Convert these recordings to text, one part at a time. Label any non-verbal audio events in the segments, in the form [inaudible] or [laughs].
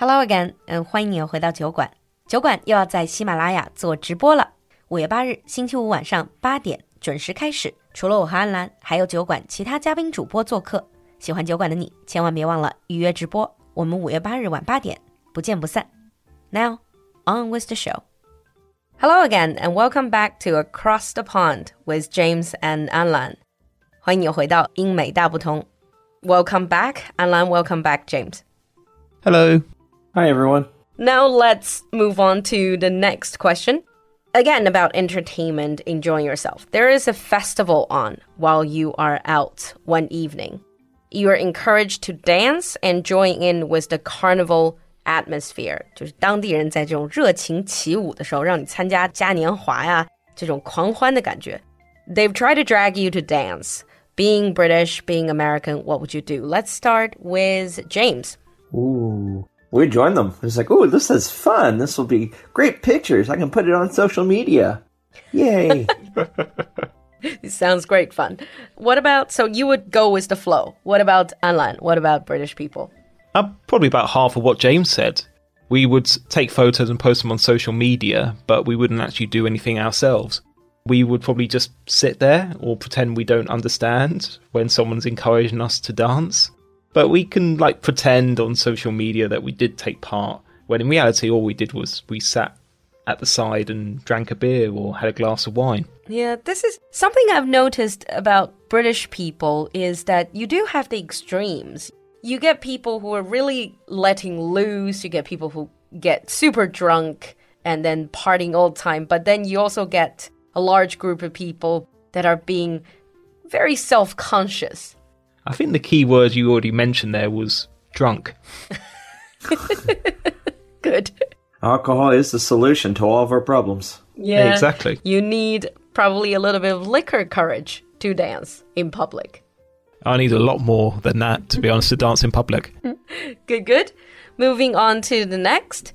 Hello again，嗯，欢迎你又回到酒馆。酒馆又要在喜马拉雅做直播了。五月八日星期五晚上八点准时开始。除了我和安兰，还有酒馆其他嘉宾主播做客。喜欢酒馆的你，千万别忘了预约直播。我们五月八日晚八点不见不散。Now on with the show. Hello again and welcome back to Across the Pond with James and Anlan. 欢迎你回到英美大不同。Welcome back, Anlan. Welcome back, James. Hello. Hi, everyone. Now let's move on to the next question. Again, about entertainment, enjoying yourself. There is a festival on while you are out one evening. You are encouraged to dance and join in with the carnival atmosphere. 就是当地人在这种热情起舞的时候，让你参加嘉年华呀，这种狂欢的感觉。They've tried to drag you to dance. Being British, being American, what would you do? Let's start with James. Ooh. we joined them. It's like, oh, this is fun. This will be great pictures. I can put it on social media. Yay. [laughs] it sounds great fun. What about, so you would go with the flow. What about Anlan? What about British people? Uh, probably about half of what James said. We would take photos and post them on social media, but we wouldn't actually do anything ourselves. We would probably just sit there or pretend we don't understand when someone's encouraging us to dance. But we can like pretend on social media that we did take part, when in reality all we did was we sat at the side and drank a beer or had a glass of wine. Yeah, this is something I've noticed about British people is that you do have the extremes. You get people who are really letting loose, you get people who get super drunk and then partying all the time, but then you also get a large group of people that are being very self conscious. I think the key word you already mentioned there was drunk. [laughs] Good. Alcohol is the solution to all of our problems. Yeah, exactly. You need probably a little bit of liquor courage to dance in public. I need a lot more than that, to be honest, to dance in public. [laughs] good, good. Moving on to the next.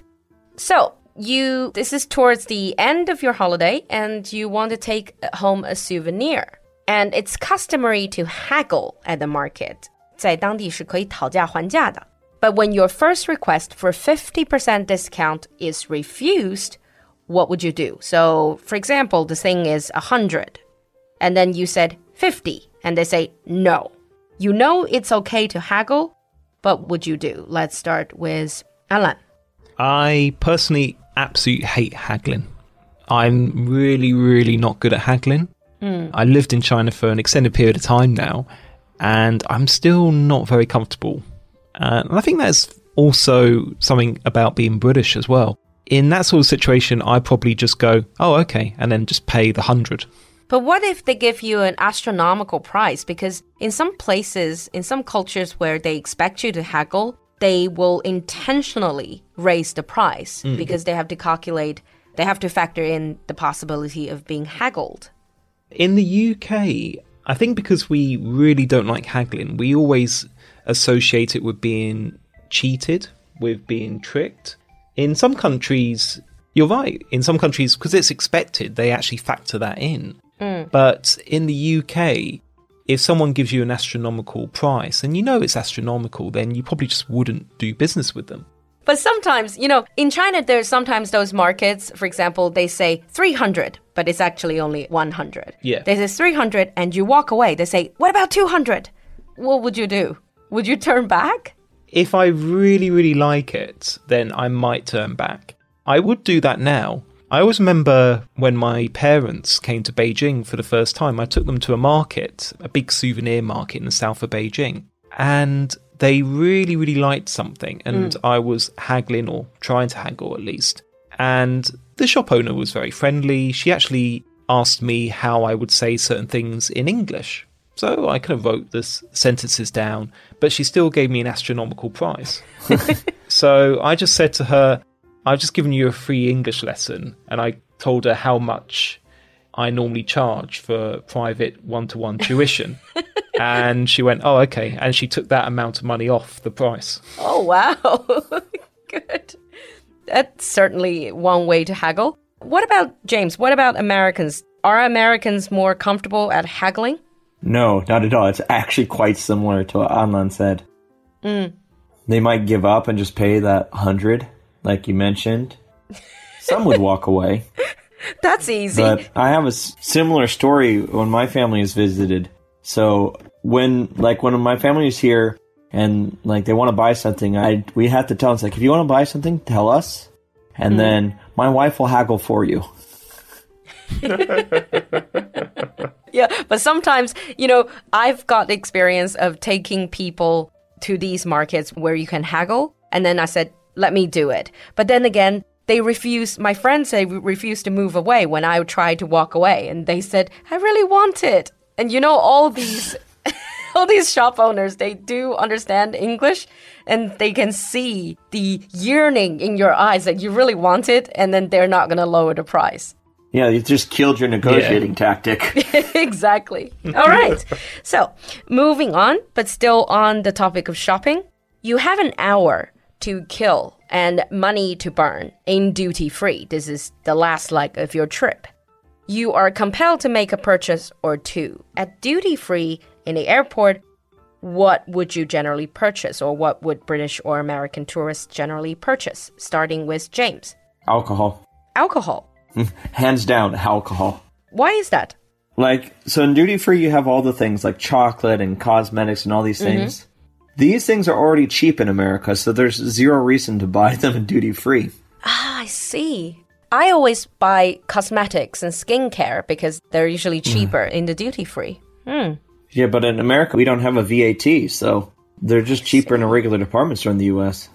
So, you, this is towards the end of your holiday, and you want to take home a souvenir and it's customary to haggle at the market. 在当地是可以讨价还价的。But when your first request for 50% discount is refused, what would you do? So, for example, the thing is 100, and then you said 50, and they say no. You know it's okay to haggle, but would you do? Let's start with Anlan. I personally absolutely hate haggling. I'm really, really not good at haggling. Mm. I lived in China for an extended period of time now, and I'm still not very comfortable. Uh, and I think that's also something about being British as well. In that sort of situation, I probably just go, oh, okay, and then just pay the hundred. But what if they give you an astronomical price? Because in some places, in some cultures where they expect you to haggle, they will intentionally raise the price mm. because they have to calculate, they have to factor in the possibility of being haggled. In the UK, I think because we really don't like haggling, we always associate it with being cheated, with being tricked. In some countries, you're right. In some countries, because it's expected, they actually factor that in. Mm. But in the UK, if someone gives you an astronomical price and you know it's astronomical, then you probably just wouldn't do business with them. But sometimes, you know, in China, there's sometimes those markets, for example, they say 300, but it's actually only 100. Yeah. They say 300 and you walk away. They say, what about 200? What would you do? Would you turn back? If I really, really like it, then I might turn back. I would do that now. I always remember when my parents came to Beijing for the first time, I took them to a market, a big souvenir market in the south of Beijing. And they really, really liked something, and mm. I was haggling or trying to haggle at least. And the shop owner was very friendly. She actually asked me how I would say certain things in English. So I kind of wrote the sentences down, but she still gave me an astronomical price. [laughs] so I just said to her, I've just given you a free English lesson, and I told her how much I normally charge for private one to one tuition. [laughs] and she went, Oh, okay. And she took that amount of money off the price. Oh, wow. [laughs] Good. That's certainly one way to haggle. What about James? What about Americans? Are Americans more comfortable at haggling? No, not at all. It's actually quite similar to what Anlan said. Mm. they might give up and just pay that hundred, like you mentioned. Some would walk [laughs] away. That's easy. But I have a similar story when my family is visited. So when like when my family is here and like they want to buy something, I we have to tell them it's like if you want to buy something, tell us, and hmm. then my wife will haggle for you. [laughs] Yeah, but sometimes, you know, I've got the experience of taking people to these markets where you can haggle, and then I said, "Let me do it." But then again, they refuse. My friends they refuse to move away when I tried to walk away, and they said, "I really want it." And you know, all these. All these shop owners, they do understand English and they can see the yearning in your eyes that you really want it, and then they're not going to lower the price. Yeah, you just killed your negotiating tactic. [laughs] exactly. All right. [laughs] So, moving on, but still on the topic of shopping, you have an hour to kill and money to burn in duty free. This is the last leg of your trip. You are compelled to make a purchase or two. At duty free in the airport, what would you generally purchase, or what would British or American tourists generally purchase? Starting with James. alcohol, Alcohol. [laughs] hands down, alcohol. Why is that? Like, so in duty free, you have all the things like chocolate and cosmetics and all these mm-hmm. things. These things are already cheap in America, so there's zero reason to buy them in duty free. Ah, I see. I always buy cosmetics and skincare because they're usually mm. cheaper in the duty free. Hmm. Yeah, but in America, we don't have a VAT, so they're just cheaper in a regular department store in the US.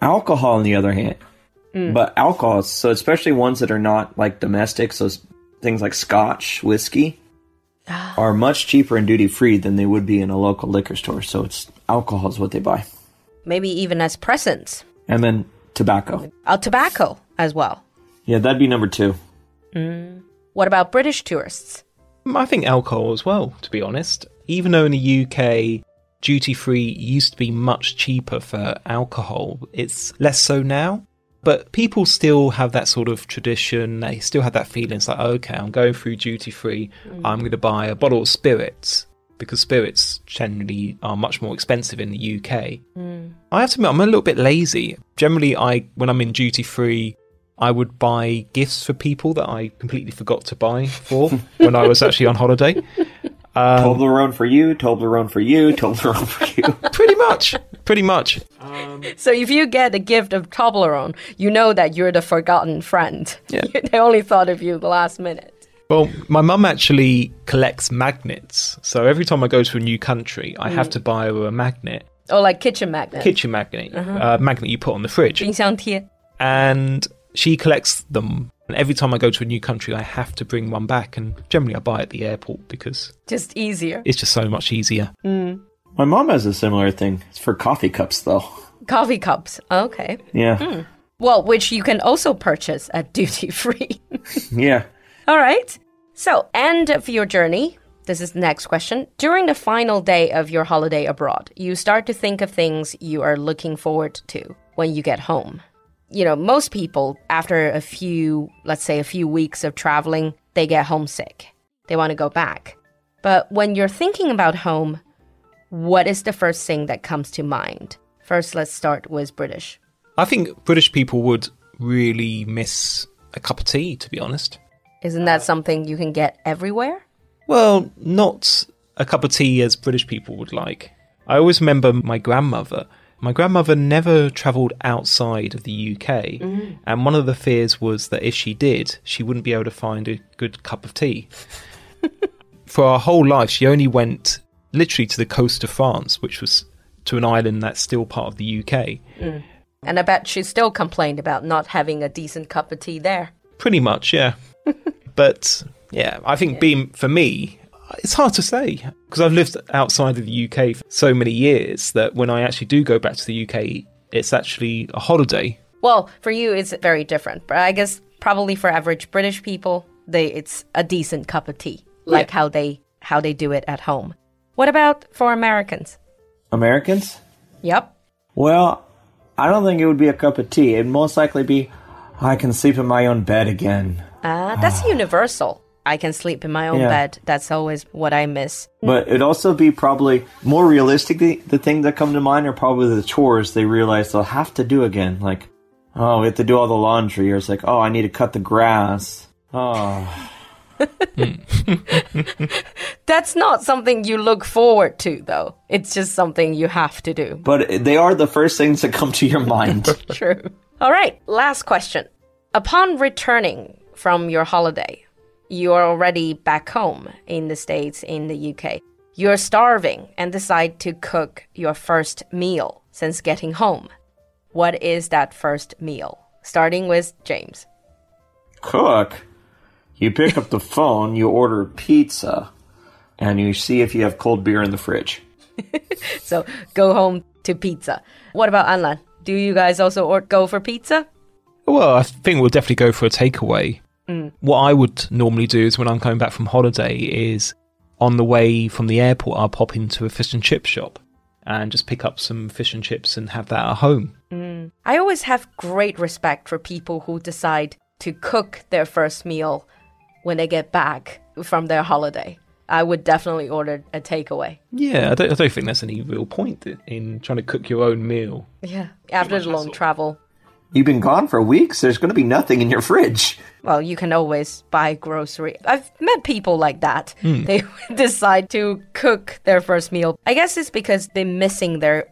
Alcohol, on the other hand, but alcohol, so especially ones that are not like domestic, so things like scotch, whiskey, are much cheaper in duty free than they would be in a local liquor store. So it's alcohol is what they buy. Maybe even as presents. And then tobacco. Uh, tobacco as well. Yeah, that'd be number two. What about British tourists? I think alcohol as well, to be honest. Even though in the UK, duty free used to be much cheaper for alcohol, it's less so now. But people still have that sort of tradition. They still have that feeling. It's like, okay, I'm going through duty free. Mm. I'm going to buy a bottle of spirits because spirits generally are much more expensive in the UK. Mm. I have to admit, I'm a little bit lazy. Generally, I when I'm in duty free, I would buy gifts for people that I completely forgot to buy for [laughs] when I was actually on holiday. Um, Toblerone for you, Toblerone for you, Toblerone for you. [laughs] pretty much, pretty much. Um, so if you get a gift of Toblerone, you know that you're the forgotten friend. Yeah. [laughs] they only thought of you the last minute. Well, my mum actually collects magnets. So every time I go to a new country, I mm. have to buy her a magnet. Or like kitchen magnet. Kitchen magnet. Uh-huh. Uh, magnet you put on the fridge. And she collects them and every time I go to a new country, I have to bring one back, and generally I buy at the airport because Just easier. it's just so much easier. Mm. My mom has a similar thing. It's for coffee cups, though. Coffee cups. Okay. Yeah. Hmm. Well, which you can also purchase at [laughs] duty free. Yeah. All right. So, end of your journey. This is the next question. During the final day of your holiday abroad, you start to think of things you are looking forward to when you get home. You know, most people, after a few, let's say a few weeks of traveling, they get homesick. They want to go back. But when you're thinking about home, what is the first thing that comes to mind? First, let's start with British. I think British people would really miss a cup of tea, to be honest. Isn't that something you can get everywhere? Well, not a cup of tea as British people would like. I always remember my grandmother. My grandmother never travelled outside of the UK, mm. and one of the fears was that if she did, she wouldn't be able to find a good cup of tea. [laughs] For her whole life, she only went literally to the coast of France, which was to an island that's still part of the UK. Mm. And I bet she still complained about not having a decent cup of tea there. Pretty much, yeah. [laughs] but yeah, I think being for me, it's hard to say because I've lived outside of the UK for so many years that when I actually do go back to the UK, it's actually a holiday. Well, for you, it's very different. But I guess probably for average British people, they it's a decent cup of tea, like how they how they do it at home. What about for Americans? Americans? Yep. Well, I don't think it would be a cup of tea. It'd most likely be, I can sleep in my own bed again. Uh, that's universal. I can sleep in my own Yeah. bed. That's always what I miss. But it'd also be probably more realistically, the things that come to mind are probably the chores they realize they'll have to do again. Like, oh, we have to do all the laundry, or it's like, oh, I need to cut the grass. Oh, [laughs] That's not something you look forward to, though. It's just something you have to do. but they are the first things that come to your mind. [laughs] True. All right, last question. Upon returning from your holiday, you are already back home in the States, in the UK. You're starving and decide to cook your first meal since getting home. What is that first meal? Starting with James. Cook. You pick up the phone, you order pizza, and you see if you have cold beer in the fridge. [laughs] So go home to pizza. What about Anlan? Do you guys also or- go for pizza? Well, I think we'll definitely go for a takeaway. Mm. What I would normally do is when I'm coming back from holiday is on the way from the airport, I'll pop into a fish and chip shop and just pick up some fish and chips and have that at home. Mm. I always have great respect for people who decide to cook their first meal when they get back from their holiday. I would definitely order a takeaway. Yeah, I don't, I don't think there's any real point in trying to cook your own meal. Yeah. After the long travel. You've been gone for weeks, there's going to be nothing in your fridge. Well, you can always buy grocery. I've met people like that. Hmm. They [laughs] decide to cook their first meal. I guess it's because they're missing their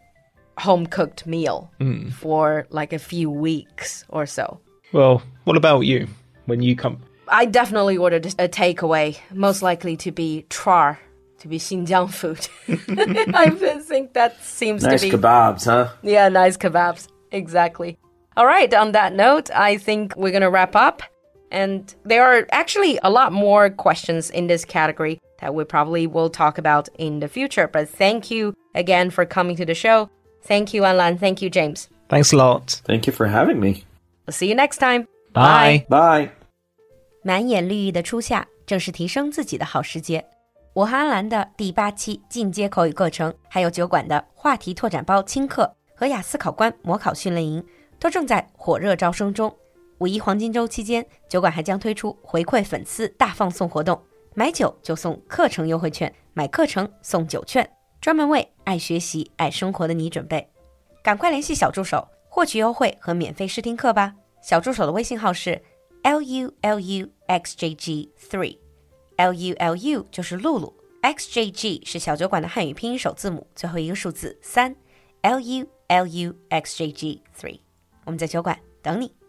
home cooked meal hmm. for like a few weeks or so. Well, what about you? When you come, I definitely ordered a takeaway, most likely to be char, to be Xinjiang food. [laughs] I [laughs] think that seems Nice to be kebabs, huh? yeah, nice kebabs. Exactly. All right, on that note, I think we're going to wrap up. And there are actually a lot more questions in this category that we probably will talk about in the future. But thank you again for coming to the show. Thank you, Anlan. Thank you, James. thanks a lot. Thank you for having me. We'll see you next time. Bye. Bye. 满眼绿意的初夏，正是提升自己的好时节。我和安兰的第八期进阶口语课程，还有酒馆的话题拓展包轻课和雅思考官模考训练营， 说正在火热招生中。五一黄金周期间，酒馆还将推出回馈粉丝大放送活动，买酒就送课程优惠券，买课程送酒券，专门为爱学习、爱生活的你准备。赶快联系小助手获取优惠和免费试听课吧。小助手的微信号是 l u l u x j g three。L U L U 就是露露，X J G 是小酒馆的汉语拼音首字母，最后一个数字三，L U L U X J G three。我们在酒馆等你。